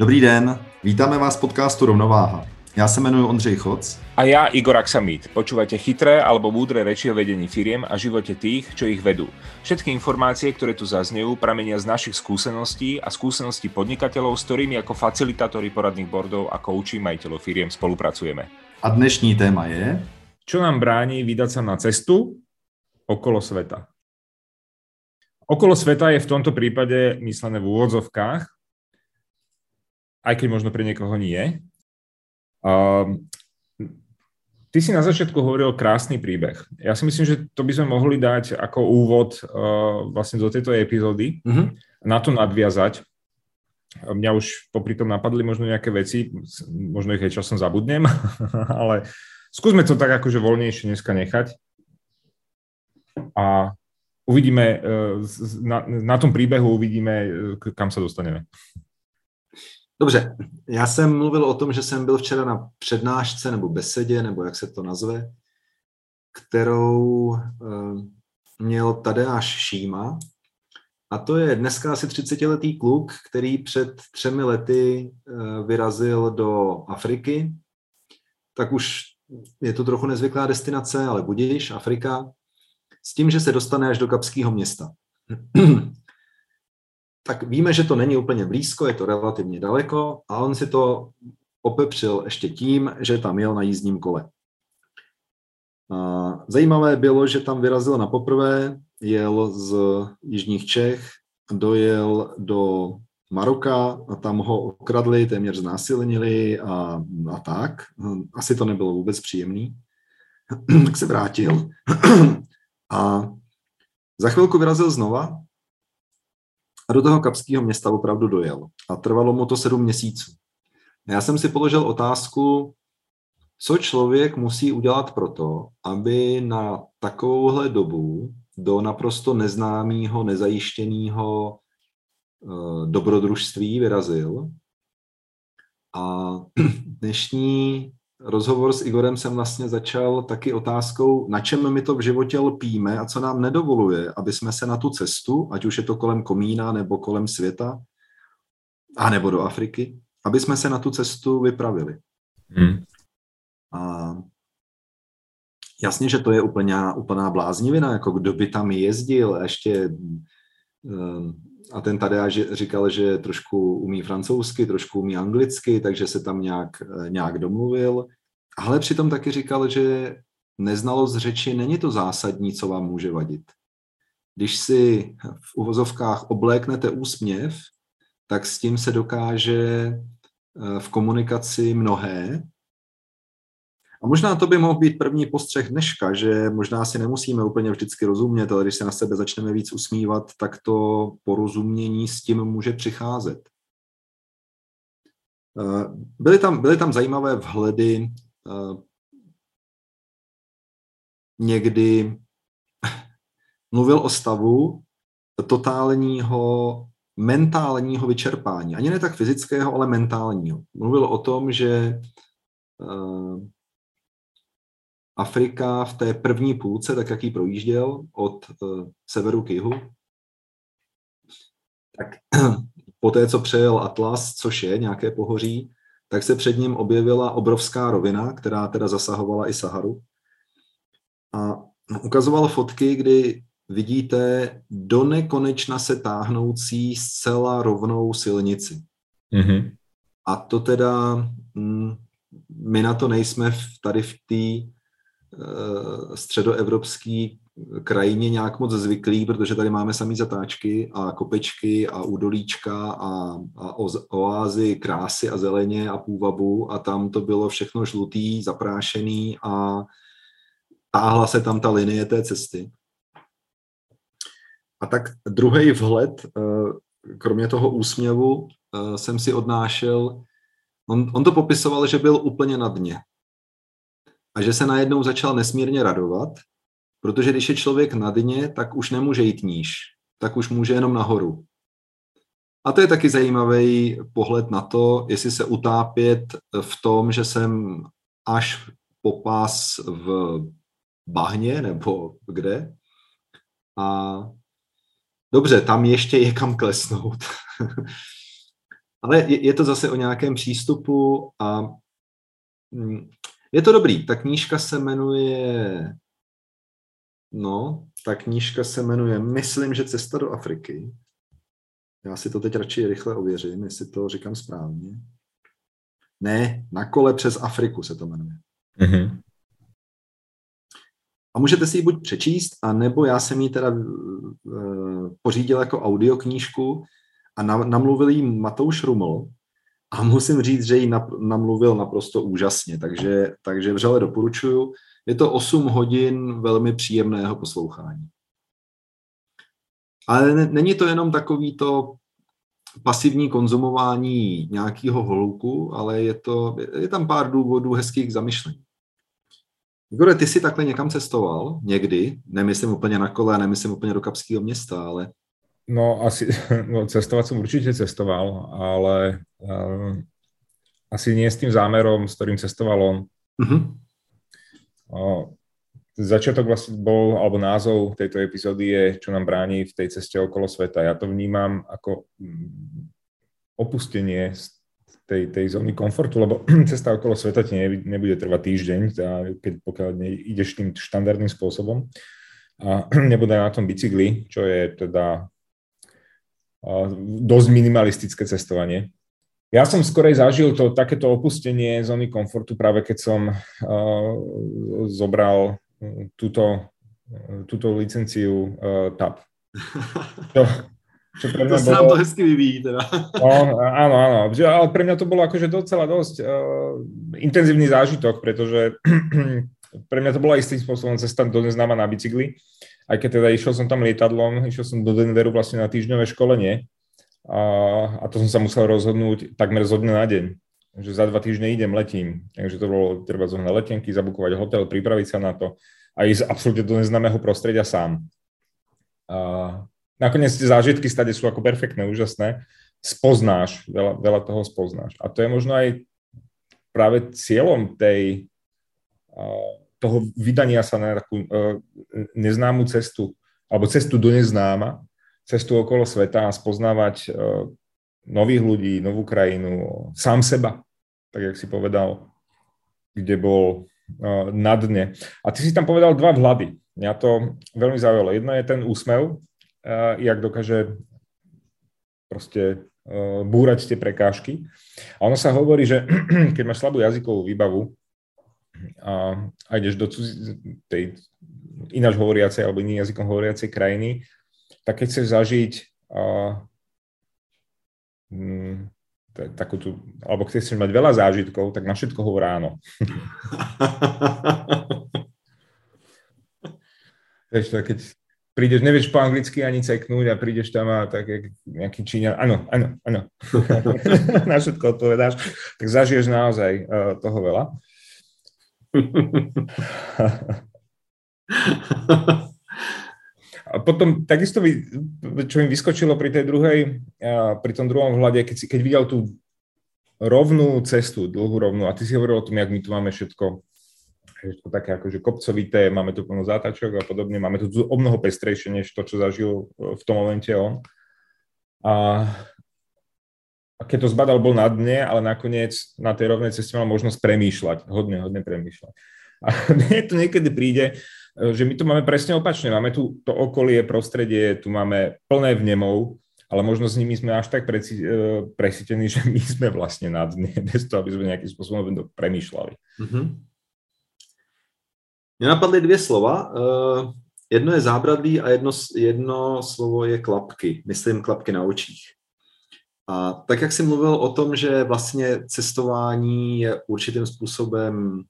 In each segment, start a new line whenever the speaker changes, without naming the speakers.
Dobrý den, vítáme vás v podcastu Rovnováha. Já se jmenuji Ondřej Choc.
A ja Igor Aksamit. Počúvate chytré alebo múdre reči o vedení firiem a živote tých, čo ich vedú. Všetky informácie, ktoré tu zaznejú, pramenia z našich skúseností a skúseností podnikateľov, s ktorými ako facilitátori poradných bordov a kouči majiteľov firiem spolupracujeme.
A dnešní téma je...
Čo nám bráni vydať sa na cestu okolo sveta? Okolo sveta je v tomto prípade myslené v úvodzovkách, aj keď možno pre niekoho nie. Um, ty si na začiatku hovoril krásny príbeh. Ja si myslím, že to by sme mohli dať ako úvod uh, vlastne do tejto epizódy, mm-hmm. na to nadviazať. Mňa už popri tom napadli možno nejaké veci, možno ich aj časom zabudnem, ale skúsme to tak akože voľnejšie dneska nechať. A uvidíme, uh, na, na tom príbehu uvidíme, uh, kam sa dostaneme.
Dobře, já jsem mluvil o tom, že jsem byl včera na přednášce nebo besedě, nebo jak se to nazve, kterou uh, měl Tadeáš Šíma. A to je dneska asi 30-letý kluk, který před třemi lety uh, vyrazil do Afriky. Tak už je to trochu nezvyklá destinace, ale budíš, Afrika, s tím, že se dostane až do Kapského města tak víme, že to není úplně blízko, je to relativně daleko a on si to opepřil ještě tím, že tam jel na jízdním kole. Zajímavé bylo, že tam vyrazil na poprvé, jel z jižních Čech, dojel do Maroka a tam ho okradli, téměř znásilnili a, a tak. Asi to nebylo vůbec příjemný. tak se vrátil. a za chvilku vyrazil znova a do toho kapského města opravdu dojel. A trvalo mu to sedm měsíců. Já jsem si položil otázku, co člověk musí udělat proto, aby na takovouhle dobu do naprosto neznámého, nezajištěného eh, dobrodružství vyrazil. A dnešní rozhovor s Igorem jsem vlastně začal taky otázkou, na čem my to v životě lpíme a co nám nedovoluje, aby jsme se na tu cestu, ať už je to kolem komína nebo kolem světa, a nebo do Afriky, aby jsme se na tu cestu vypravili. Hmm. A jasně, že to je úplná, úplná bláznivina, jako kdo by tam jezdil a ještě ehm, a ten tady říkal, že trošku umí francouzsky, trošku umí anglicky, takže se tam nějak, eh, nějak domluvil. Ale přitom taky říkal, že neznalost řeči není to zásadní, co vám může vadit. Když si v uvozovkách obléknete úsměv, tak s tím se dokáže eh, v komunikaci mnohé a možná to by mohl být první postřeh dneška, že možná si nemusíme úplně vždycky rozumět, ale když se na sebe začneme víc usmívat, tak to porozumění s tím může přicházet. Eh, byly tam, byly tam zajímavé vhledy eh, někdy mluvil o stavu totálního mentálního vyčerpání. Ani ne tak fyzického, ale mentálního. Mluvil o tom, že eh, Afrika v té první půlce, tak jak ji projížděl od uh, severu k jihu, tak po té, co přejel Atlas, což je nějaké pohoří, tak se před ním objevila obrovská rovina, která teda zasahovala i Saharu. A ukazoval fotky, kdy vidíte do nekonečna se táhnoucí zcela rovnou silnici. Mm-hmm. A to teda, mm, my na to nejsme v, tady v té Eh, středoevropský krajině nějak moc zvyklý, protože tady máme samý zatáčky a kopečky a údolíčka a, a oázy krásy a zeleně a půvabu a tam to bylo všechno žlutý, zaprášený a táhla se tam ta linie té cesty. A tak druhý vhled, eh, kromě toho úsměvu, eh, jsem si odnášel, on, on to popisoval, že byl úplně na dně a že se najednou začal nesmírně radovat, protože když je člověk na dně, tak už nemůže jít níž, tak už může jenom nahoru. A to je taky zajímavý pohled na to, jestli se utápět v tom, že jsem až po pás v bahně nebo kde. A dobře, tam ještě je kam klesnout. Ale je, je to zase o nějakém přístupu a mm, je to dobrý. Ta knížka se jmenuje No, ta knížka se jmenuje Myslím, že cesta do Afriky. Já si to teď radši rychle ověřím, jestli to říkám správně. Ne, na kole přes Afriku se to jmenuje. Mm-hmm. A můžete si ji buď přečíst, a nebo já jsem ji teda uh, pořídil jako audioknížku a na, namluvil jí Matouš Ruml a musím říct, že ji namluvil naprosto úžasně, takže, takže vřele doporučuju. Je to 8 hodin velmi příjemného poslouchání. Ale není to jenom takový to pasivní konzumování nějakého holuku, ale je, to, je tam pár důvodů hezkých zamyšlení. Igore, ty jsi takhle někam cestoval někdy? Nemyslím úplně na kole, nemyslím úplně do Kapského města, ale...
No, asi, no, cestovat jsem určitě cestoval, ale uh, asi nie s tým zámerom, s ktorým cestoval on. Uh-huh. Uh, začiatok vlastne bol, alebo názov tejto epizódy je, čo nám bráni v tej ceste okolo sveta. Ja to vnímam ako mm, opustenie z tej, tej zóny komfortu, lebo cesta okolo sveta ti nebude trvať týždeň, keď, pokiaľ ideš tým štandardným spôsobom a nebude na tom bicykli, čo je teda dosť minimalistické cestovanie. Ja som skorej zažil to takéto opustenie zóny komfortu práve keď som uh, zobral túto, túto licenciu uh, TAP.
Čo, čo pre mňa to sa nám to hezky vyvíjí teda.
No, áno, áno. Ale pre mňa to bolo akože docela dosť uh, intenzívny zážitok, pretože pre mňa to bola istým spôsobom cesta do neznáma na bicykli. Aj keď teda išiel som tam lietadlom, išiel som do Denveru vlastne na týždňové školenie a, a to som sa musel rozhodnúť takmer zo dňa na deň že za dva týždne idem, letím. Takže to bolo treba zohnať letenky, zabukovať hotel, pripraviť sa na to a ísť absolútne do neznámeho prostredia sám. A nakoniec tie zážitky stade sú ako perfektné, úžasné. Spoznáš, veľa, veľa toho spoznáš. A to je možno aj práve cieľom tej, toho vydania sa na takú neznámu cestu, alebo cestu do neznáma, cestu okolo sveta a spoznávať nových ľudí, novú krajinu, sám seba, tak jak si povedal, kde bol uh, na dne. A ty si tam povedal dva vhľady. Mňa to veľmi zaujalo. Jedno je ten úsmev, jak dokáže proste uh, búrať tie prekážky. A ono sa hovorí, že keď máš slabú jazykovú výbavu a, a ideš do cudzi, tej ináč hovoriacej alebo iným jazykom hovoriacej krajiny, tak keď chceš zažiť uh, mm, takú tú, alebo keď chceš mať veľa zážitkov, tak na všetko hovor áno. Vieš keď prídeš, nevieš po anglicky ani ceknúť a prídeš tam a tak jak nejaký Číňan, áno, áno, áno. na všetko odpovedáš, tak zažiješ naozaj uh, toho veľa. A potom takisto, čo mi vyskočilo pri tej druhej, pri tom druhom vhľade, keď, keď videl tú rovnú cestu, dlhú rovnú, a ty si hovoril o tom, jak my tu máme všetko, všetko také akože kopcovité, máme tu plno zátačok a podobne, máme tu o mnoho pestrejšie, než to, čo zažil v tom momente on. A, a keď to zbadal, bol na dne, ale nakoniec na tej rovnej ceste mal možnosť premýšľať, hodne, hodne premýšľať. A mne to niekedy príde, E, že my to máme presne opačne. Máme tu to okolie, prostredie, tu máme plné vnemov, ale možno s nimi sme až tak e, presítení, že my sme vlastne na dne, bez toho, aby sme nejakým spôsobom premýšľali. Mm-hmm.
Mě napadly dvě slova. Uh, jedno je zábradlí a jedno, jedno slovo je klapky. Myslím klapky na očích. A tak, jak jsi mluvil o tom, že vlastně cestování je určitým způsobem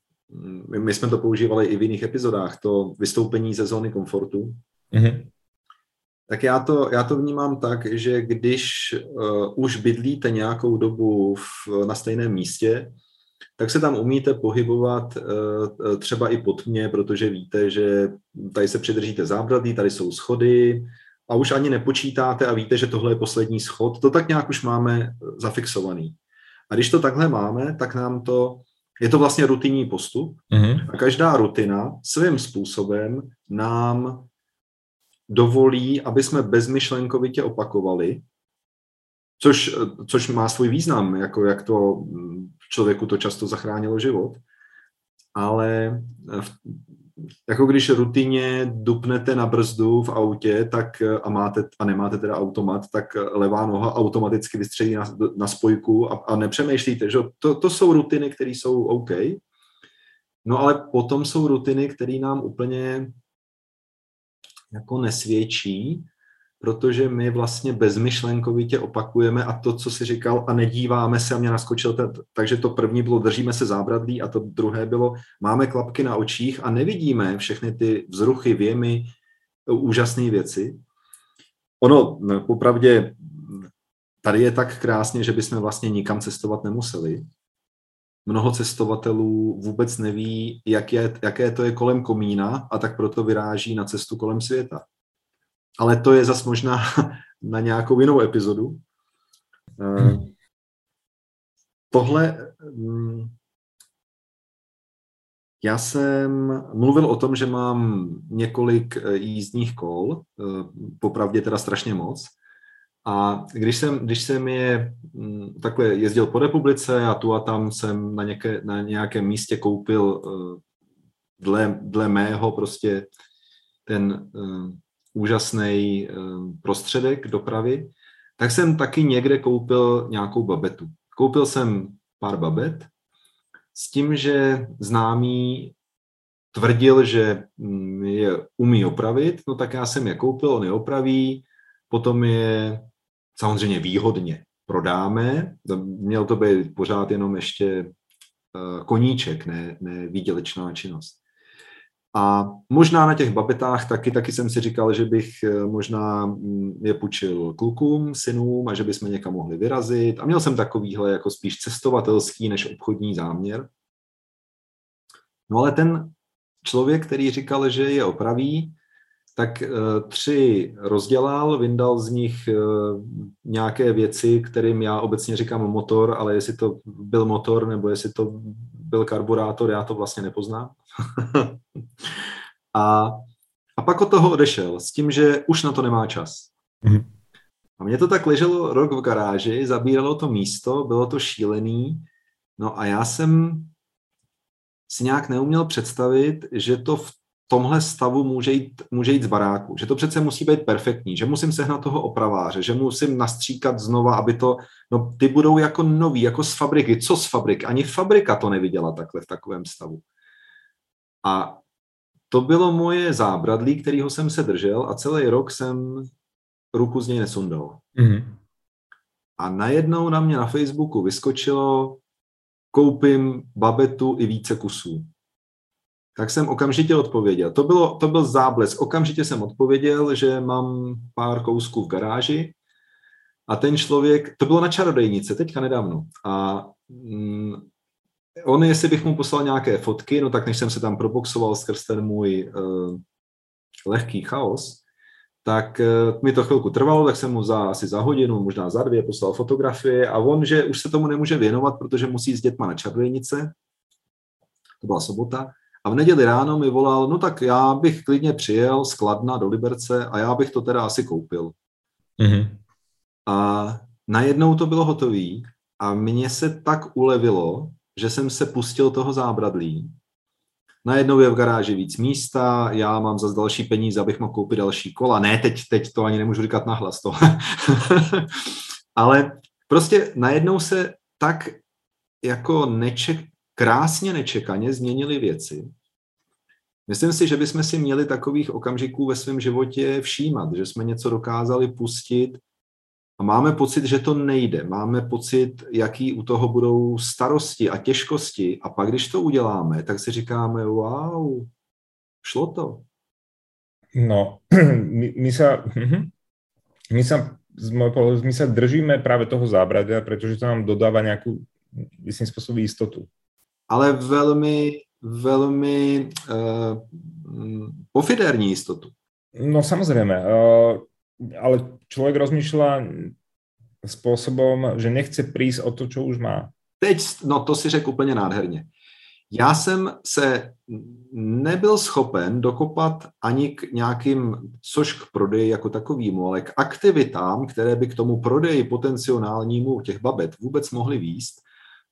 my jsme to používali i v jiných epizodách, to vystoupení ze zóny komfortu, mm-hmm. tak já to, já to vnímám tak, že když uh, už bydlíte nějakou dobu v, na stejném místě, tak se tam umíte pohybovat uh, třeba i pod mě, protože víte, že tady se přidržíte zábradlí, tady jsou schody a už ani nepočítáte a víte, že tohle je poslední schod. To tak nějak už máme zafixovaný. A když to takhle máme, tak nám to je to vlastně rutinní postup mm-hmm. a každá rutina svým způsobem nám dovolí, aby jsme bezmyšlenkovitě opakovali což, což má svůj význam, jako jak to člověku to často zachránilo život. Ale jako když rutině dupnete na brzdu v autě tak, a, máte, a nemáte teda automat, tak levá noha automaticky vystřelí na, na spojku a, a nepřemýšlíte, že to, to jsou rutiny, které jsou OK. No ale potom jsou rutiny, které nám úplně jako nesvědčí, protože my vlastně bezmyšlenkovitě opakujeme a to, co si říkal, a nedíváme se a mě naskočil, ten, takže to první bylo držíme se zábradlí a to druhé bylo máme klapky na očích a nevidíme všechny ty vzruchy, věmy, úžasné věci. Ono, no, popravdě, tady je tak krásně, že bychom vlastně nikam cestovat nemuseli. Mnoho cestovatelů vůbec neví, jak je, jaké to je kolem komína a tak proto vyráží na cestu kolem světa ale to je zas možná na nějakou jinou epizodu. Eh, hmm. Tohle, mm, já jsem mluvil o tom, že mám několik eh, jízdních kol, eh, popravdě teda strašně moc. A když jsem, když jsem je mm, takhle jezdil po republice a tu a tam jsem na, něké, na nějakém místě koupil dle, dle mého prostě ten úžasný eh, prostředek dopravy, tak jsem taky někde koupil nějakou babetu. Koupil jsem pár babet s tím, že známý tvrdil, že mm, je umí opravit, no tak já jsem je koupil, on je opraví, potom je samozřejmě výhodně prodáme. Měl to být pořád jenom ještě eh, koníček, ne, ne výdělečná činnost. A možná na těch babetách taky, taky jsem si říkal, že bych eh, možná mm, je půjčil klukům, synům a že bychom někam mohli vyrazit. A měl jsem takovýhle jako spíš cestovatelský než obchodní záměr. No ale ten člověk, který říkal, že je opraví, tak eh, tři rozdělal, vyndal z nich eh, nějaké věci, kterým já obecně říkám motor, ale jestli to byl motor nebo jestli to byl karburátor, já to vlastně nepoznám. a, a pak od toho odešel s tím, že už na to nemá čas. Mm-hmm. A mě to tak leželo rok v garáži, zabíralo to místo, bylo to šílený, no a já jsem si nějak neuměl představit, že to v tomhle stavu může jít, může jít z baráku, že to přece musí být perfektní, že musím sehnat toho opraváře, že musím nastříkat znova, aby to, no ty budou jako nový, jako z fabriky. Co z fabriky? Ani fabrika to neviděla takhle v takovém stavu. A to bylo moje zábradlí, kterého jsem se držel a celý rok jsem ruku z něj nesundal. Mm-hmm. A najednou na mě na Facebooku vyskočilo, koupím babetu i více kusů tak jsem okamžitě odpověděl. To, bylo, to byl záblesk. Okamžitě jsem odpověděl, že mám pár kousků v garáži a ten člověk, to bylo na čarodejnice, teďka nedávno. A mm, on, jestli bych mu poslal nějaké fotky, no tak než jsem se tam proboxoval skrz ten můj uh, lehký chaos, tak uh, mi to chvilku trvalo, tak jsem mu za asi za hodinu, možná za dvě poslal fotografie a on, že už se tomu nemůže věnovat, protože musí s dětma na čarodejnice, to byla sobota, a v neděli ráno mi volal, no tak já bych klidně přijel z Kladna do Liberce a já bych to teda asi koupil. Mm-hmm. A najednou to bylo hotové a mně se tak ulevilo, že jsem se pustil toho zábradlí. Najednou je v garáži víc místa, já mám zase další peníze, abych mohl koupit další kola. Ne, teď, teď to ani nemůžu říkat nahlas. To. Ale prostě najednou se tak jako neček, krásně nečekaně změnily věci. Myslím si, že bychom si měli takových okamžiků ve svém životě všímat, že jsme něco dokázali pustit a máme pocit, že to nejde. Máme pocit, jaký u toho budou starosti a těžkosti. A pak, když to uděláme, tak si říkáme, wow, šlo to.
No, my, my sa, mhm. my sa, my sa držíme práve toho zábradia, pretože to nám dodáva nejakú, myslím, spôsob istotu
ale velmi, velmi uh, pofiderní jistotu.
No samozrejme, uh, ale človek rozmýšľa spôsobom, že nechce prísť o to, čo už má.
Teď, no to si řekl úplně nádherně. Já jsem se nebyl schopen dokopat ani k nějakým, což k prodeji jako takovýmu, ale k aktivitám, které by k tomu prodeji potenciálnímu těch babet vůbec mohly výst,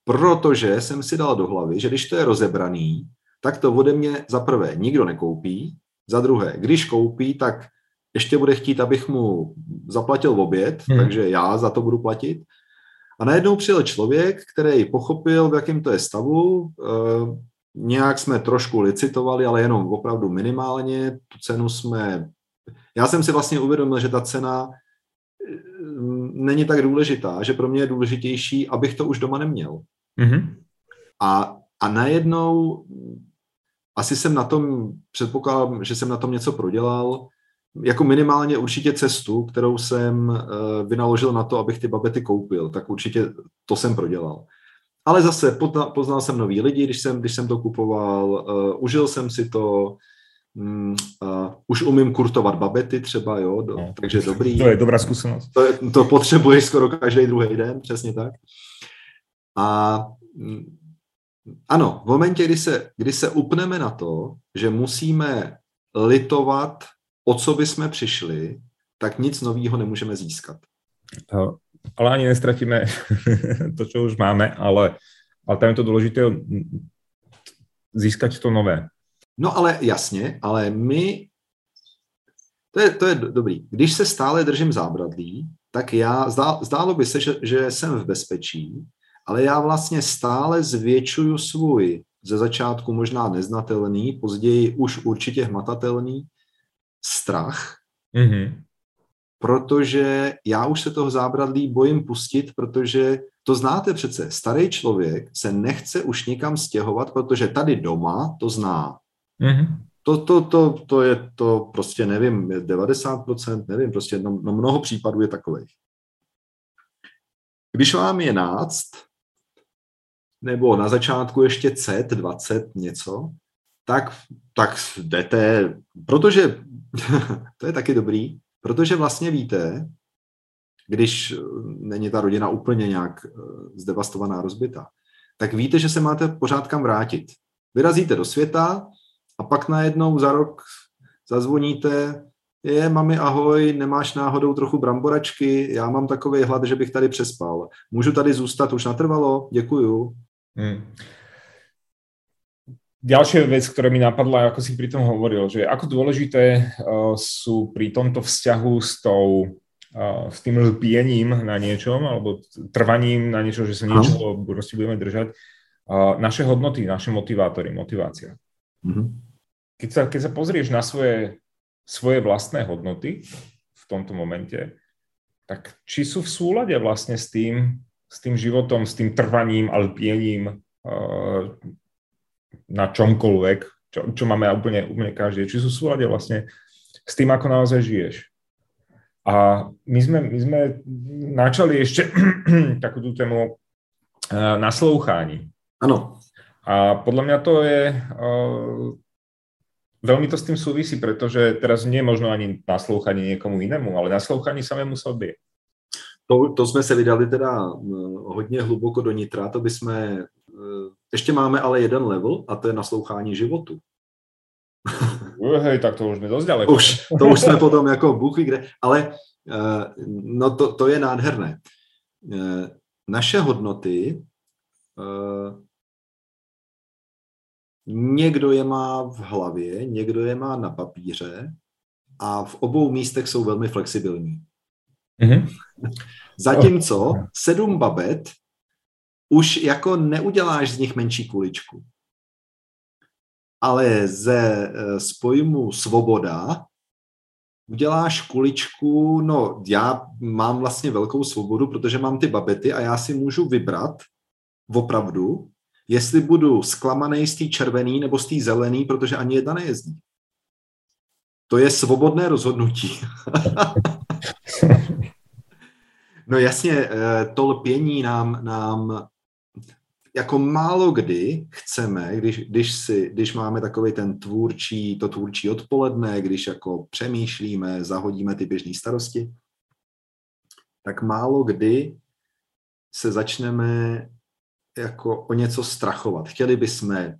protože jsem si dal do hlavy, že když to je rozebraný, tak to ode mě za prvé nikdo nekoupí, za druhé, když koupí, tak ještě bude chtít, abych mu zaplatil v oběd, hmm. takže já za to budu platit. A najednou přijel člověk, který pochopil, v jakém to je stavu. E, nějak jsme trošku licitovali, ale jenom opravdu minimálně. Tu cenu jsme... Já jsem si vlastně uvědomil, že ta cena eh, není tak důležitá, že pro mě je důležitější, abych to už doma neměl. Mm-hmm. A, a najednou asi jsem na tom, předpokládám, že jsem na tom něco prodělal, jako minimálně určitě cestu, kterou jsem uh, vynaložil na to, abych ty babety koupil, tak určitě to jsem prodělal. Ale zase poznal jsem nový lidi, když jsem, když jsem to kupoval, uh, užil jsem si to, um, uh, už umím kurtovat babety třeba, jo, do, no, takže dobrý.
To je dobrá zkušenost.
To, to potřebuješ skoro každý druhý den, přesně tak. A um, ano, v momentě, kdy se, kdy se upneme na to, že musíme litovat o co by jsme přišli, tak nic nového nemůžeme získat.
Ale ani nestratíme to, co už máme, ale, ale tam je to důležité získat to nové.
No ale jasně, ale my, to je, to je dobrý, když se stále držím zábradlí, tak já, zdá, zdálo by se, že, že jsem v bezpečí, ale já vlastně stále zvětšuju svůj ze začátku možná neznatelný, později už určitě hmatatelný strach, mm-hmm. protože já už se toho zábradlí bojím pustit, protože to znáte přece, starý člověk se nechce už nikam stěhovat, protože tady doma to zná. Mm-hmm. To, to, to, to je to prostě nevím, 90%, nevím, prostě no, no mnoho případů je takových. Když vám je náct, nebo na začátku ještě CET 20 něco, tak, tak jdete, protože to je taky dobrý, protože vlastně víte, když není ta rodina úplně nějak eh, zdevastovaná, rozbita, tak víte, že se máte pořád kam vrátit. Vyrazíte do světa a pak najednou za rok zazvoníte, je, mami, ahoj, nemáš náhodou trochu bramboračky, já mám takový hlad, že bych tady přespal. Můžu tady zůstat už natrvalo? Děkuju. Hmm.
Ďalšia vec, ktorá mi napadla, ako si pri tom hovoril, že ako dôležité uh, sú pri tomto vzťahu s tou uh, s tým lpiením na niečom alebo trvaním na niečo, že sa niečo proste budeme držať, uh, naše hodnoty, naše motivátory, motivácia. Mm-hmm. Keď, sa, keď sa pozrieš na svoje, svoje vlastné hodnoty v tomto momente, tak či sú v súlade vlastne s tým, s tým životom, s tým trvaním a lpiením, uh, na čomkoľvek, čo, čo máme úplne, úplne každý, či sú v súlade vlastne s tým, ako naozaj žiješ. A my sme, my sme načali ešte takú tú tému uh, naslouchání.
Ano.
A podľa mňa to je, uh, veľmi to s tým súvisí, pretože teraz nie je možno ani naslouchanie niekomu inému, ale naslouchání samému sobě.
To, to jsme se vydali teda hodně hluboko do nitra, to by jsme ještě máme ale jeden level a to je naslouchání životu.
Hej, tak to už jsme dost
daleko. Už, to už jsme potom jako Bůh kde, ale eh, no to, to je nádherné. Eh, naše hodnoty eh, někdo je má v hlavě, někdo je má na papíře a v obou místech jsou velmi flexibilní. Mm-hmm. Zatímco sedm babet už jako neuděláš z nich menší kuličku. Ale ze z eh, svoboda uděláš kuličku, no já mám vlastně velkou svobodu, protože mám ty babety a já si můžu vybrat opravdu, jestli budu zklamaný z té červený nebo z té zelený, protože ani jedna nejezdí. To je svobodné rozhodnutí. no jasně, eh, to lpění nám, nám jako málo kdy chceme, když, když, si, když máme takový ten tvůrčí, to tvůrčí odpoledne, když jako přemýšlíme, zahodíme ty běžné starosti, tak málo kdy se začneme jako o něco strachovat. Chtěli bychom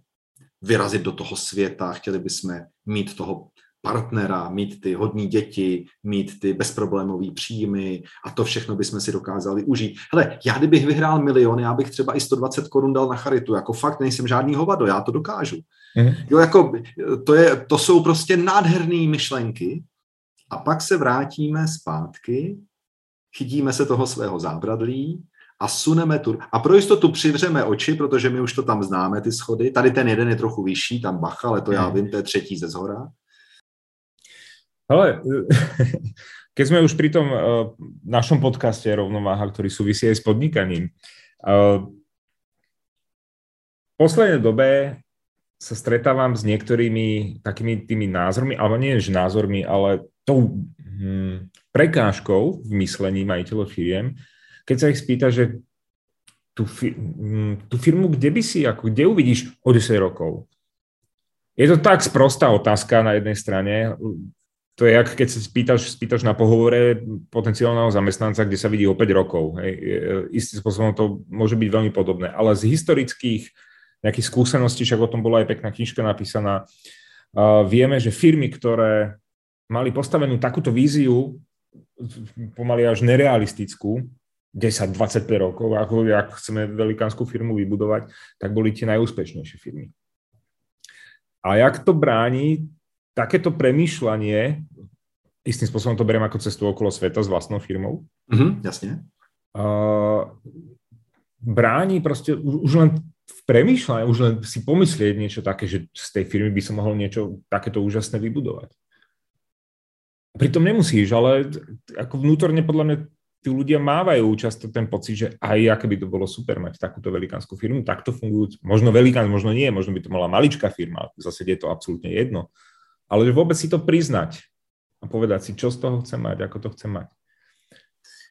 vyrazit do toho světa, chtěli bychom mít toho partnera, mít ty hodní děti, mít ty bezproblémové příjmy a to všechno bychom si dokázali užít. Hele, já kdybych vyhrál milion, já bych třeba i 120 korun dal na charitu, jako fakt nejsem žádný hovado, já to dokážu. Mm. Jo, jako, to, je, to jsou prostě nádherné myšlenky a pak se vrátíme zpátky, chytíme se toho svého zábradlí a suneme tu. A pro jistotu přivřeme oči, protože my už to tam známe, ty schody. Tady ten jeden je trochu vyšší, tam bacha, ale to já mhm. vím, to je třetí ze zhora.
Ale keď sme už pri tom uh, našom podcaste Rovnováha, ktorý súvisí aj s podnikaním, uh, v poslednej dobe sa stretávam s niektorými takými tými názormi, alebo nie že názormi, ale tou hm, prekážkou v myslení majiteľov firiem, keď sa ich spýta, že tú, hm, firmu, kde by si, ako, kde uvidíš o 10 rokov? Je to tak sprostá otázka na jednej strane, to je jak keď sa spýtaš, spýtaš na pohovore potenciálneho zamestnanca, kde sa vidí o 5 rokov. Hej. Istým spôsobom to môže byť veľmi podobné. Ale z historických nejakých skúseností, však o tom bola aj pekná knižka napísaná, uh, vieme, že firmy, ktoré mali postavenú takúto víziu, pomaly až nerealistickú, 10-25 rokov, ako ak chceme velikánsku firmu vybudovať, tak boli tie najúspešnejšie firmy. A jak to bráni takéto premýšľanie, istým spôsobom to beriem ako cestu okolo sveta s vlastnou firmou.
Mm-hmm, jasne. Uh,
bráni proste už len v premýšľaní, už len si pomyslieť niečo také, že z tej firmy by som mohol niečo takéto úžasné vybudovať. Pritom nemusíš, ale ako vnútorne podľa mňa tí ľudia mávajú často ten pocit, že aj aké by to bolo super mať takúto velikánsku firmu, takto fungujúc, možno velikán, možno nie, možno by to mala maličká firma, zase je to absolútne jedno ale že vôbec si to priznať a povedať si, čo z toho chcem mať, ako to chcem mať.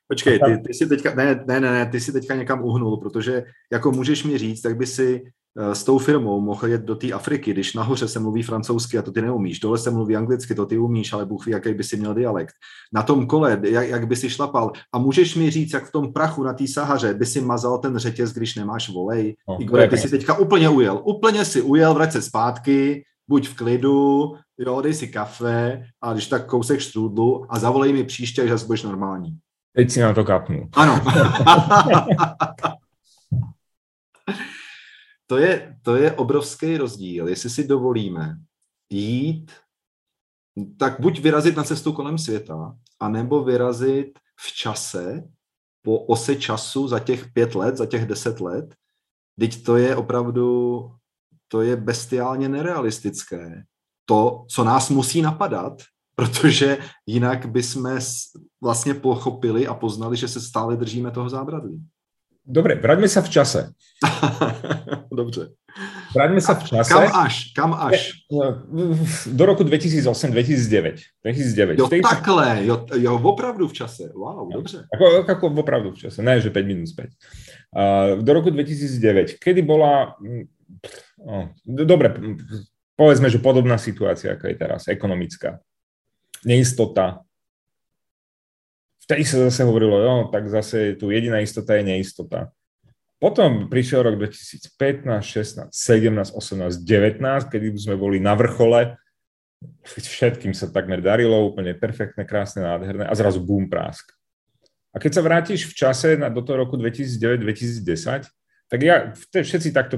Počkej, ty, ty si teďka, ne, ne, ne, ty si teďka někam uhnul, protože jako můžeš mi říct, tak by si eh, s tou firmou mohl jet do té Afriky, když nahoře se mluví francouzsky a to ty neumíš, dole se mluví anglicky, to ty umíš, ale Bůh ví, jaký by si měl dialekt. Na tom kole, jak, jak by si šlapal. A můžeš mi říct, jak v tom prachu na té Sahaře by si mazal ten řetěz, když nemáš volej. No, Igor, ty si teďka úplně ujel, úplně si ujel, vrať se zpátky, buď v klidu, jo, dej si kafe a když tak kousek štrůdlu a zavolej mi příště, až zase budeš normální.
Teď si na to kapnu.
Ano. to, je, to je obrovský rozdíl. Jestli si dovolíme jít, tak buď vyrazit na cestu kolem světa, anebo vyrazit v čase, po ose času za těch pět let, za těch deset let, teď to je opravdu, to je bestiálně nerealistické to, co nás musí napadat, protože jinak bychom vlastně pochopili a poznali, že se stále držíme toho zábradlí.
Dobre, vraťme sa v čase.
Dobře.
Vraťme sa v čase.
Kam až? Kam až?
Do roku 2008-2009. 2009.
Jo, Tej... takhle, jo, jo, opravdu v čase. Wow, dobře.
Ako, ako opravdu v čase, ne, že 5 minút späť. Uh, do roku 2009, kedy bola... Oh, dobre, povedzme, že podobná situácia, ako je teraz, ekonomická. Neistota. Vtedy sa zase hovorilo, jo, tak zase tu jediná istota je neistota. Potom prišiel rok 2015, 16, 17, 18, 19, kedy sme boli na vrchole, všetkým sa takmer darilo, úplne perfektné, krásne, nádherné a zrazu boom prásk. A keď sa vrátiš v čase na, do toho roku 2009-2010, tak ja, všetci takto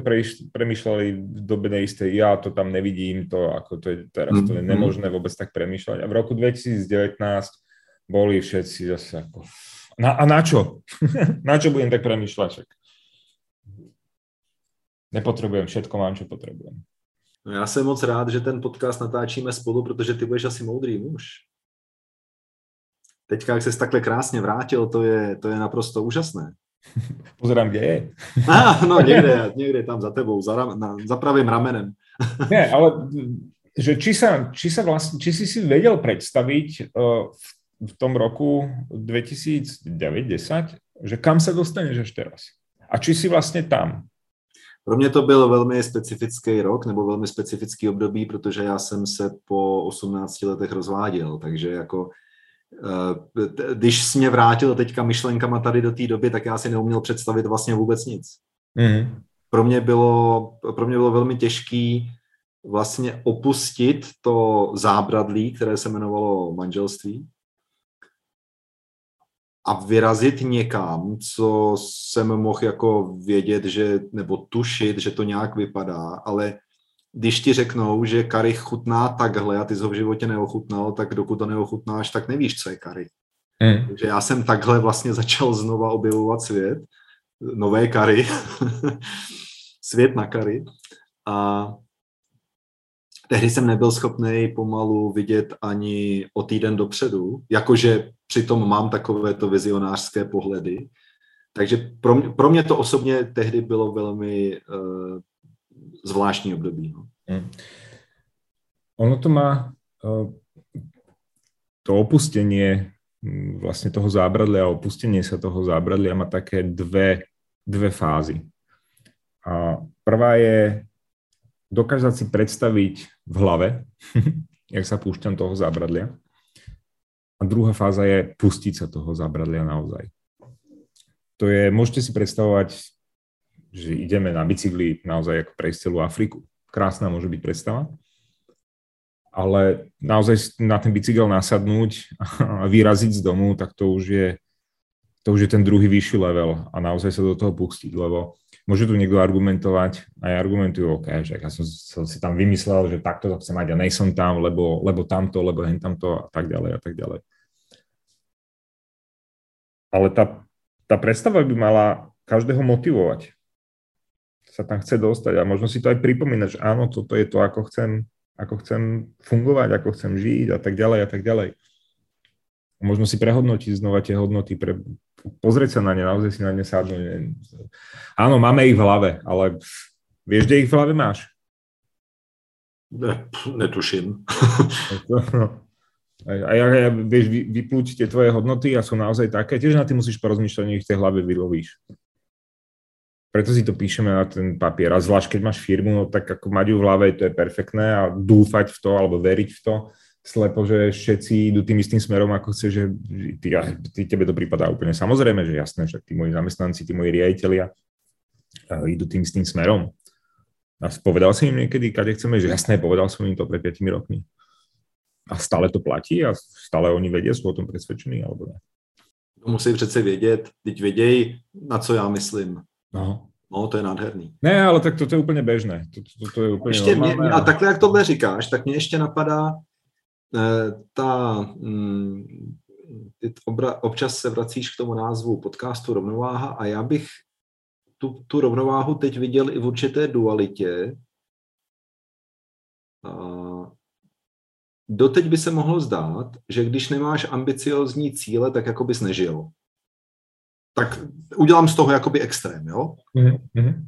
premýšľali v dobe neistej, ja to tam nevidím, to ako to je teraz, to je mhm. nemožné vôbec tak premýšľať. A v roku 2019 boli všetci zase ako, na, a na čo? na čo budem tak premýšľať? Však? Nepotrebujem, všetko mám, čo potrebujem.
No já jsem moc rád, že ten podcast natáčíme spolu, protože ty budeš asi moudrý muž. Teďka, jak jsi takhle krásně vrátil, to je, to je naprosto úžasné.
Pozerám, kde je.
Ah, no, niekde, niekde tam za tebou, za, na, za pravým ramenem.
Nie, ale že či, sa, či, sa vlastne, či si si vedel predstaviť uh, v, v tom roku 2009 že kam sa dostaneš až teraz? A či si vlastně tam?
Pro mě to byl velmi specifický rok nebo velmi specifický období, protože já jsem se po 18 letech rozváděl, takže jako Eh, když jsi mě vrátil teďka myšlenkama tady do té doby, tak já si neuměl představit vlastně vůbec nic. Mm. Pro, mě bylo, pro mě bylo velmi těžký vlastně opustit to zábradlí, které se jmenovalo manželství a vyrazit někam, co jsem mohl jako vědět, že, nebo tušit, že to nějak vypadá, ale když ti řeknou, že kary chutná takhle a ty jsi ho v životě neochutnal, tak dokud to neochutnáš, tak nevíš, co je kary. Hmm. Takže já jsem takhle vlastně začal znova objevovat svět, nové kary, svět na kary. A tehdy jsem nebyl schopný pomalu vidět ani o týden dopředu, jakože přitom mám takovéto vizionářské pohledy. Takže pro mě, pro mě to osobně tehdy bylo velmi uh, zvláštní období. No. Hmm.
Ono to má uh, to opustenie hm, vlastne toho zábradlia a opustenie sa toho zábradlia má také dve, dve fázy. A prvá je dokázať si predstaviť v hlave, jak sa púšťam toho zábradlia. A druhá fáza je pustiť sa toho zábradlia naozaj. To je, môžete si predstavovať, že ideme na bicykli naozaj ako prejsť celú Afriku. Krásna môže byť predstava. Ale naozaj na ten bicykel nasadnúť a vyraziť z domu, tak to už je, to už je ten druhý vyšší level a naozaj sa do toho pustiť, lebo môže tu niekto argumentovať, a ja argumentujú, OK, že ja som, som si tam vymyslel, že takto to chcem mať a nejsom tam, lebo, lebo tamto, lebo hen tamto a tak ďalej a tak ďalej. Ale tá, tá predstava by mala každého motivovať. Sa tam chce dostať a možno si to aj pripomínať, že áno, toto je to, ako chcem, ako chcem fungovať, ako chcem žiť a tak ďalej a tak ďalej. Možno si prehodnotiť znova tie hodnoty, pre, pozrieť sa na ne, naozaj si na ne sadnúť. Áno, máme ich v hlave, ale vieš, kde ich v hlave máš?
Ne, netuším.
A ja, ja vieš vy, vyplúť tie tvoje hodnoty a sú naozaj také, tiež na tým musíš porozmýšľať, nech v tej hlave vylovíš. Preto si to píšeme na ten papier. A zvlášť, keď máš firmu, no tak ako mať ju v hlave, to je perfektné a dúfať v to, alebo veriť v to, slepo, že všetci idú tým istým smerom, ako chce, že ty, ty, tebe to prípadá úplne samozrejme, že jasné, že tí moji zamestnanci, tí moji riaditeľia idú tým istým smerom. A povedal som im niekedy, kade chceme, že jasné, povedal som im to pred 5 rokmi. A stále to platí a stále oni vedia, sú o tom presvedčení, alebo ne?
Musí přece vědět, teď věděj, na co já myslím. No. No, to je nádherný.
Ne, ale tak to, to je úplně bežné. To, to, to je úplně
ještě mě, a takhle, jak tohle říkáš, tak mě ještě napadá, Eh, ta, mm, ty obra, občas se vracíš k tomu názvu podcastu Rovnováha a já bych tu, tu rovnováhu teď viděl i v určité dualitě. A doteď by se mohlo zdát, že když nemáš ambiciozní cíle, tak jako bys nežil. Tak udělám z toho jakoby extrém, jo? Mm-hmm.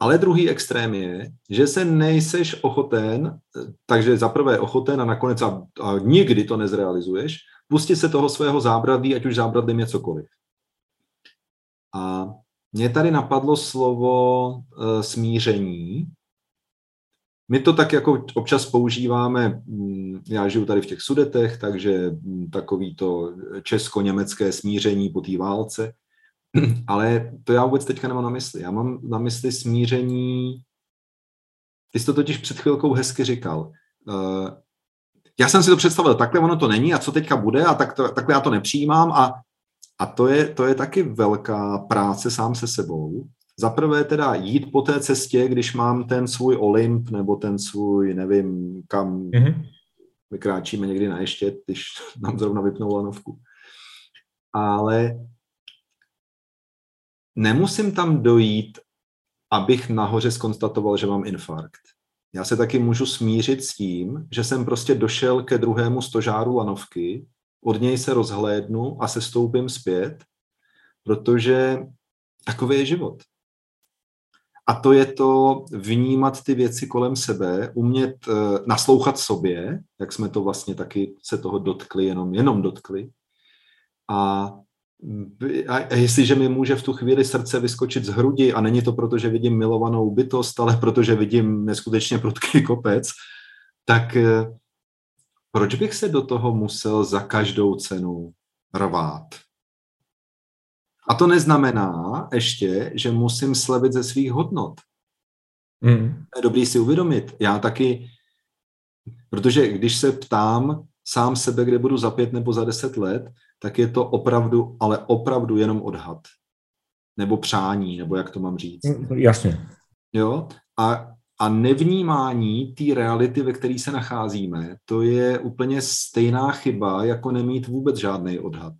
Ale druhý extrém je, že se nejseš ochoten, takže za prvé ochoten a nakonec a, a nikdy to nezrealizuješ, pustit se toho svého zábradlí, ať už zábradlím je cokoliv. A mě tady napadlo slovo e, smíření. My to tak jako občas používáme, mm, já žiju tady v těch sudetech, takže mm, takový to česko-německé smíření po té válce. Ale to já vůbec teďka nemám na mysli. Já mám na mysli smíření, ty jsi to totiž před chvilkou hezky říkal. Uh, já jsem si to představil, takhle ono to není a co teďka bude a tak to, takhle já to nepřijímám a, a to, je, to je taky velká práce sám se sebou. Za prvé teda jít po té cestě, když mám ten svůj Olymp nebo ten svůj, nevím, kam mm-hmm. vykráčíme někdy na ještě, když nám zrovna vypnou lanovku. Ale nemusím tam dojít, abych nahoře skonstatoval, že mám infarkt. Já se taky můžu smířit s tím, že jsem prostě došel ke druhému stožáru lanovky, od něj se rozhlédnu a se stoupím zpět, protože takový je život. A to je to vnímat ty věci kolem sebe, umět uh, naslouchat sobě, jak jsme to vlastně taky se toho dotkli, jenom, jenom dotkli. A a jestliže mi může v tu chvíli srdce vyskočit z hrudi a není to proto, že vidím milovanou bytost, ale protože vidím neskutečně prudký kopec, tak eh, proč bych se do toho musel za každou cenu rvát? A to neznamená ještě, že musím slevit ze svých hodnot. Mm. Je dobrý si uvědomit. Já taky, protože když se ptám sám sebe, kde budu za pět nebo za deset let, tak je to opravdu, ale opravdu jenom odhad. Nebo přání, nebo jak to mám říct.
Jasně.
Jo? A, a nevnímání té reality, ve které se nacházíme, to je úplně stejná chyba, jako nemít vůbec žádný odhad.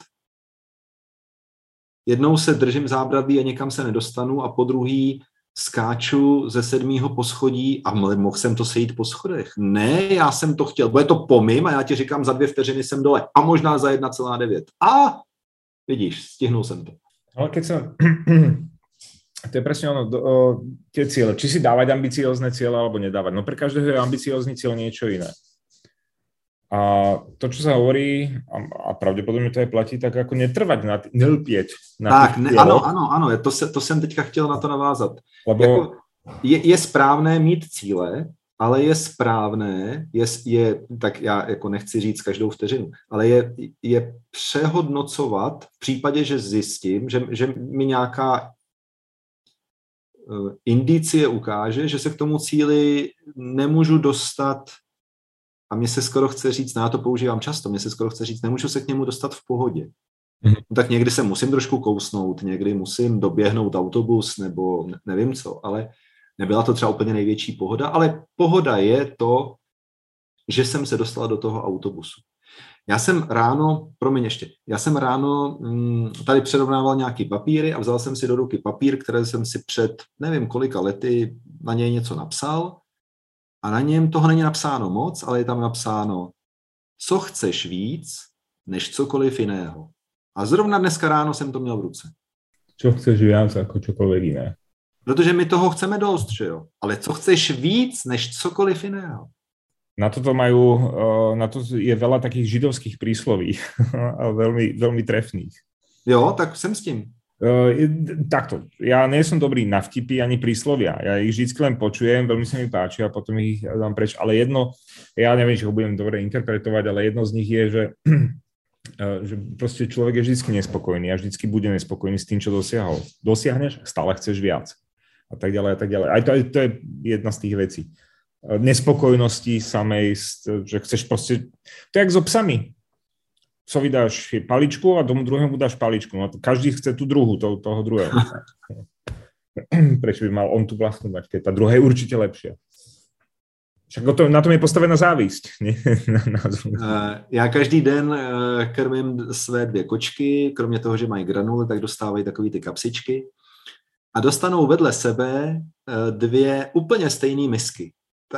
Jednou se držím zábradlí a někam se nedostanu a po druhý skáču ze sedmého poschodí a mohl jsem to sejít po schodech. Ne, já jsem to chtěl. Bude to pomím a já ti říkám, za dvě vteřiny jsem dole. A možná za 1,9. A vidíš, stihnul jsem to.
Ale keď som... To je presne ono, o, tie ciele. Či si dávať ambiciózne ciele alebo nedávať. No pre každého je ambiciózny cieľ niečo iné. A to, čo sa hovorí, a, a pravděpodobně to je platí, tak jako netrvať na, nelpět
na Tak, ne, ano, ano, ano, to, se, to jsem teďka chtěl na to navázat. Lebo... Jako, je, je správné mít cíle, ale je správné, je, je, tak já jako nechci říct každou vteřinu, ale je, je přehodnocovat v případě, že zjistím, že, že mi nějaká uh, indicie ukáže, že se k tomu cíli nemůžu dostat a mně se skoro chce říct, no já to používám často, mně se skoro chce říct, nemůžu se k němu dostat v pohodě. Mm-hmm. Tak někdy se musím trošku kousnout, někdy musím doběhnout autobus nebo nevím co, ale nebyla to třeba úplně největší pohoda, ale pohoda je to, že jsem se dostala do toho autobusu. Já jsem ráno, promiň ještě, já jsem ráno mm, tady přerovnával nějaký papíry a vzal jsem si do ruky papír, který jsem si před nevím kolika lety na něj něco napsal a na něm toho není napsáno moc, ale je tam napsáno, co chceš víc, než cokoliv jiného. A zrovna dneska ráno jsem to měl v ruce.
Co chceš víc jako cokoliv jiné?
Protože my toho chceme dost, že jo? Ale co chceš víc, než cokoliv jiného?
Na toto majú, eh, na to je veľa takých židovských prísloví a veľmi, veľmi trefných.
Jo, tak jsem s tím.
Uh, takto, ja nie som dobrý na vtipy ani príslovia. Ja ich vždy len počujem, veľmi sa mi páči a potom ich dám preč. Ale jedno, ja neviem, či ho budem dobre interpretovať, ale jedno z nich je, že, uh, že proste človek je vždy nespokojný a vždy bude nespokojný s tým, čo dosiahol. Dosiahneš, stále chceš viac. A tak ďalej, a tak ďalej. Aj to, aj to je jedna z tých vecí. Uh, nespokojnosti samej, že chceš proste... To je jak so psami psovi dáš paličku a tomu druhému dáš paličku. No, každý chce tu druhú, toho, toho druhého. Prečo by mal on tu vlastnú mať, keď tá druhá je určite lepšia. Však to, na tom je postavená závisť.
Eh, já každý den eh, krmím své dvě kočky, kromě toho, že mají granuly, tak dostávají takové ty kapsičky a dostanou vedle sebe eh, dvě úplně stejné misky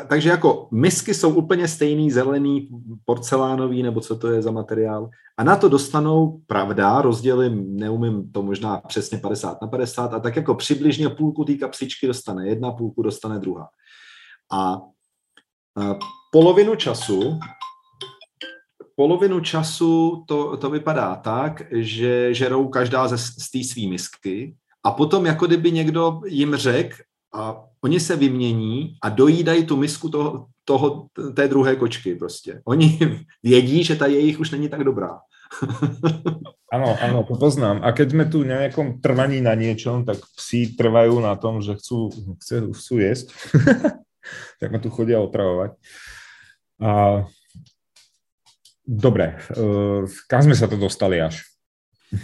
takže jako misky jsou úplně stejný, zelený, porcelánový, nebo co to je za materiál. A na to dostanou, pravda, rozdělím, neumím to možná přesně 50 na 50, a tak jako přibližně půlku té kapsičky dostane jedna, půlku dostane druhá. A, a polovinu času polovinu času to, to vypadá tak, že žerou každá ze, z té svý misky a potom jako kdyby někdo jim řekl, a oni se vymění a dojídají tu misku toho, toho, té druhé kočky prostě. Oni vědí, že ta jejich už není tak dobrá.
Ano, ano, to poznám. A keď jsme tu nějakom trvaní na něčem, tak psi trvají na tom, že chcú, chcú, chcú jesť. tak ma tu chodí otravovat. A... Dobre, uh, kam jsme se to dostali až?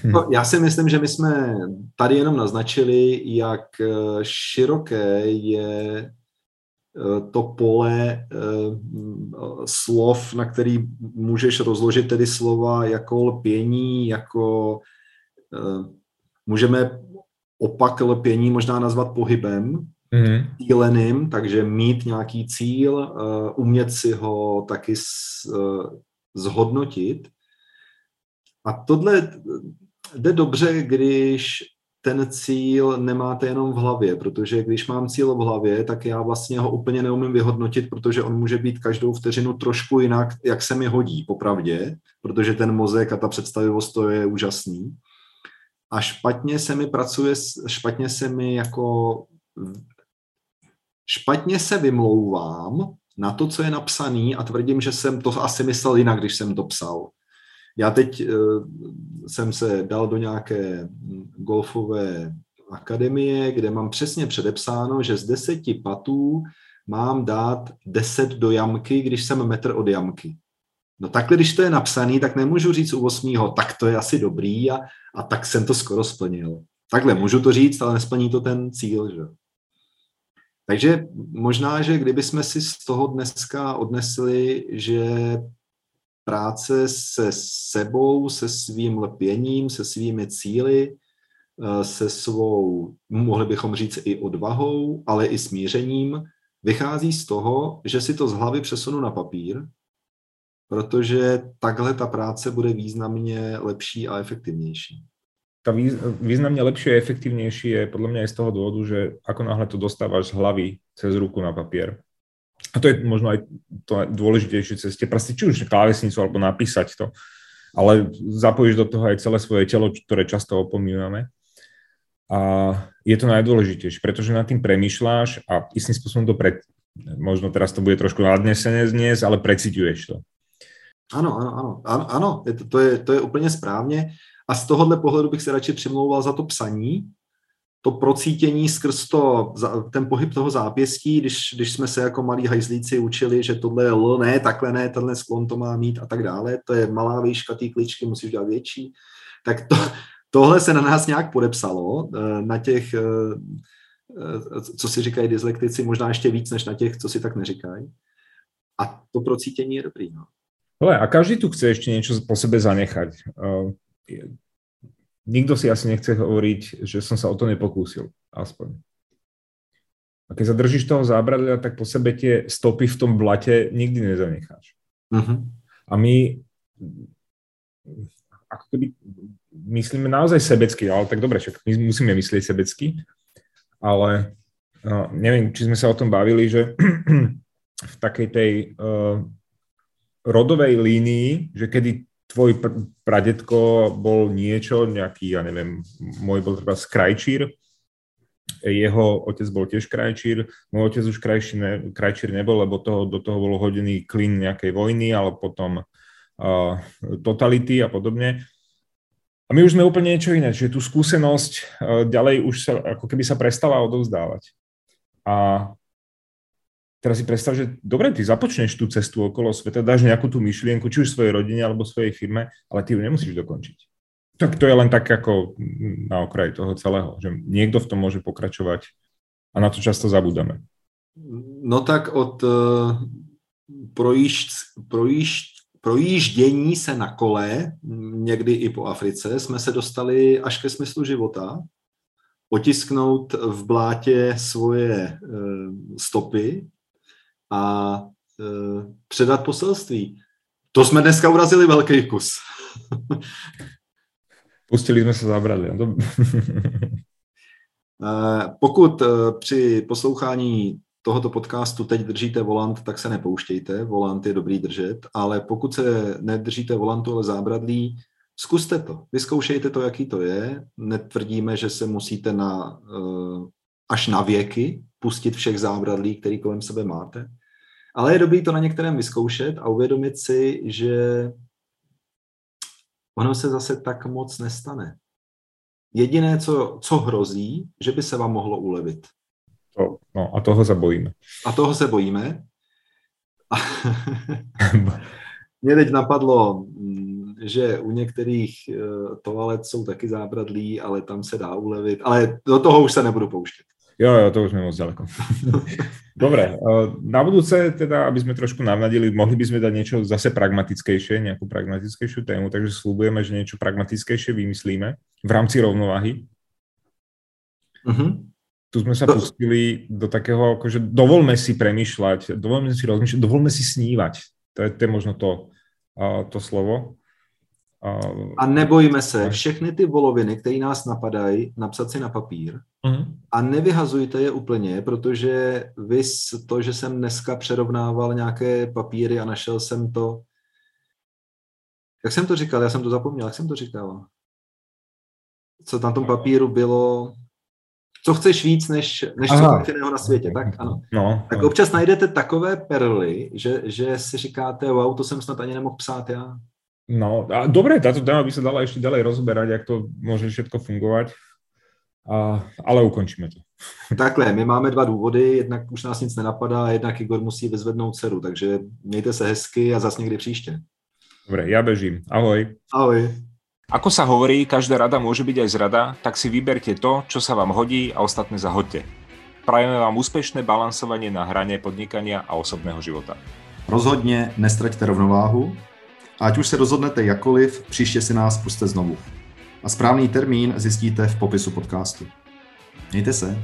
No, já si myslím, že my jsme tady jenom naznačili, jak eh, široké je eh, to pole eh, slov, na který můžeš rozložit tedy slova jako lpění, jako můžeme opak lpění možná nazvat pohybem, mm. cíleným, takže mít nějaký cíl, umět si ho taky zhodnotit. A tohle jde dobře, když ten cíl nemáte jenom v hlavě, protože když mám cíl v hlavě, tak já vlastně ho úplně neumím vyhodnotit, protože on může být každou vteřinu trošku jinak, jak se mi hodí, popravdě, protože ten mozek a ta představivost to je úžasný. A špatně se mi pracuje, špatně se mi jako špatně se vymlouvám na to, co je napsaný a tvrdím, že jsem to asi myslel jinak, když jsem to psal. Já teď uh, jsem se dal do nějaké golfové akademie, kde mám přesně předepsáno, že z deseti patů mám dát deset do jamky, když jsem metr od jamky. No takhle, když to je napsaný, tak nemůžu říct u osmýho, tak to je asi dobrý a, a tak jsem to skoro splnil. Takhle můžu to říct, ale nesplní to ten cíl. Že? Takže možná, že kdyby jsme si z toho dneska odnesli, že práce se sebou, se svým lpěním, se svými cíly, eh, se svou, mohli bychom říct i odvahou, ale i smířením, vychází z toho, že si to z hlavy přesunu na papír, protože takhle ta práce bude významně lepší a efektivnější.
Ta významně lepší a efektivnější je podle mě i z toho důvodu, že ako náhle to dostáváš z hlavy cez ruku na papír, a to je možno aj to dôležitejšie ceste, proste či už klávesnicu alebo napísať to, ale zapojíš do toho aj celé svoje telo, ktoré často opomíname. A je to najdôležitejšie, pretože nad tým premýšľaš a istým spôsobom to pred, možno teraz to bude trošku nadnesené dnes, ale preciťuješ to.
Ano, ano, ano, ano, ano je to, to, je, to je úplně správně. A z tohohle pohledu bych se radši přimlouval za to psaní, to procítění skrz to, ten pohyb toho zápěstí, když, když jsme se jako malí hajzlíci učili, že tohle je L, ne, takhle ne, tenhle sklon to má mít a tak dále, to je malá výška té kličky, musíš dělat větší, tak to, tohle se na nás nějak podepsalo, eh, na těch, eh, eh, co si říkají dyslektici, možná ještě víc, než na těch, co si tak neříkají. A to procítění je dobrý. No.
Ale a každý tu chce ještě něco po sebe zanechať nikto si asi nechce hovoriť, že som sa o to nepokúsil, aspoň. A keď sa držíš toho zábradlia, tak po sebe tie stopy v tom blate nikdy nezanecháš. Uh-huh. A my ako keby myslíme naozaj sebecky, ale tak dobre, však my musíme myslieť sebecky, ale no, neviem, či sme sa o tom bavili, že v takej tej uh, rodovej línii, že kedy tvoj pr- pradetko bol niečo, nejaký, ja neviem, môj bol treba krajčír, jeho otec bol tiež krajčír, môj otec už krajčír, ne, krajčír nebol, lebo toho, do toho bol hodený klin nejakej vojny, ale potom uh, totality a podobne. A my už sme úplne niečo iné, čiže tú skúsenosť uh, ďalej už sa, ako keby sa prestala odovzdávať. A teraz si predstav, že dobre, ty započneš tú cestu okolo sveta, dáš nejakú tú myšlienku, či už svojej rodine alebo svojej firme, ale ty ju nemusíš dokončiť. Tak to je len tak ako na okraji toho celého, že niekto v tom môže pokračovať a na to často zabudeme.
No tak od uh, projížd, projížd, projíždění se na kole, někdy i po Africe, jsme se dostali až ke smyslu života, otisknout v blátě svoje uh, stopy a e, předat poselství. To jsme dneska urazili velký kus.
Pustili jsme se zabrali.
E, pokud e, při poslouchání tohoto podcastu teď držíte volant, tak se nepouštějte. Volant je dobrý držet, ale pokud se nedržíte volantu, ale zábradlí, zkuste to. Vyzkoušejte to, jaký to je. Netvrdíme, že se musíte na, e, až na věky pustit všech zábradlí, který kolem sebe máte. Ale je dobré to na některém vyzkoušet a uvědomit si, že ono se zase tak moc nestane. Jediné, co, co hrozí, že by se vám mohlo ulevit.
To, no, a toho se bojíme.
A toho se bojíme. Mě teď napadlo, že u některých eh, toalet jsou taky zábradlí, ale tam se dá ulevit. Ale do toho už se nebudu pouštět.
Jo, jo, to už sme moc ďaleko. Dobre, eh, na budúce teda, aby sme trošku navnadili, mohli by sme dať niečo zase pragmatickejšie, nejakú pragmatickejšiu tému, takže slúbujeme, že niečo pragmatickejšie vymyslíme v rámci rovnováhy. Uh-huh. Tu sme sa pustili do takého, akože dovolme si premýšľať, dovolme si rozmýšľať, dovolme si snívať. To je, to je možno to, uh, to slovo.
A nebojme se, všechny ty voloviny, které nás napadají, napsat si na papír uh-huh. a nevyhazujte je úplně, protože vy to, že jsem dneska přerovnával nějaké papíry a našel jsem to, jak jsem to říkal, já jsem to zapomněl, jak jsem to říkal. Co na tom papíru bylo, co chceš víc, než, než Aha. co na světě, tak ano. No, tak no. občas najdete takové perly, že, že si říkáte, wow, to jsem snad ani nemohl psát já.
No a dobre, táto téma by sa dala ešte ďalej rozberať, jak to môže všetko fungovať.
A, ale ukončíme to.
Takhle, my máme dva důvody, jednak už nás nic nenapadá, a jednak Igor musí vyzvednout dceru, takže mějte se hezky a zas někdy příště.
Dobre, ja bežím. Ahoj.
Ahoj.
Ako sa hovorí, každá rada môže byť aj zrada, tak si vyberte to, čo sa vám hodí a ostatné zahoďte. Prajeme vám úspešné balansovanie na hrane podnikania a osobného života.
Rozhodně nestraťte rovnováhu ať už se rozhodnete jakoliv, příště si nás puste znovu. A správný termín zjistíte v popisu podcastu. Mějte se.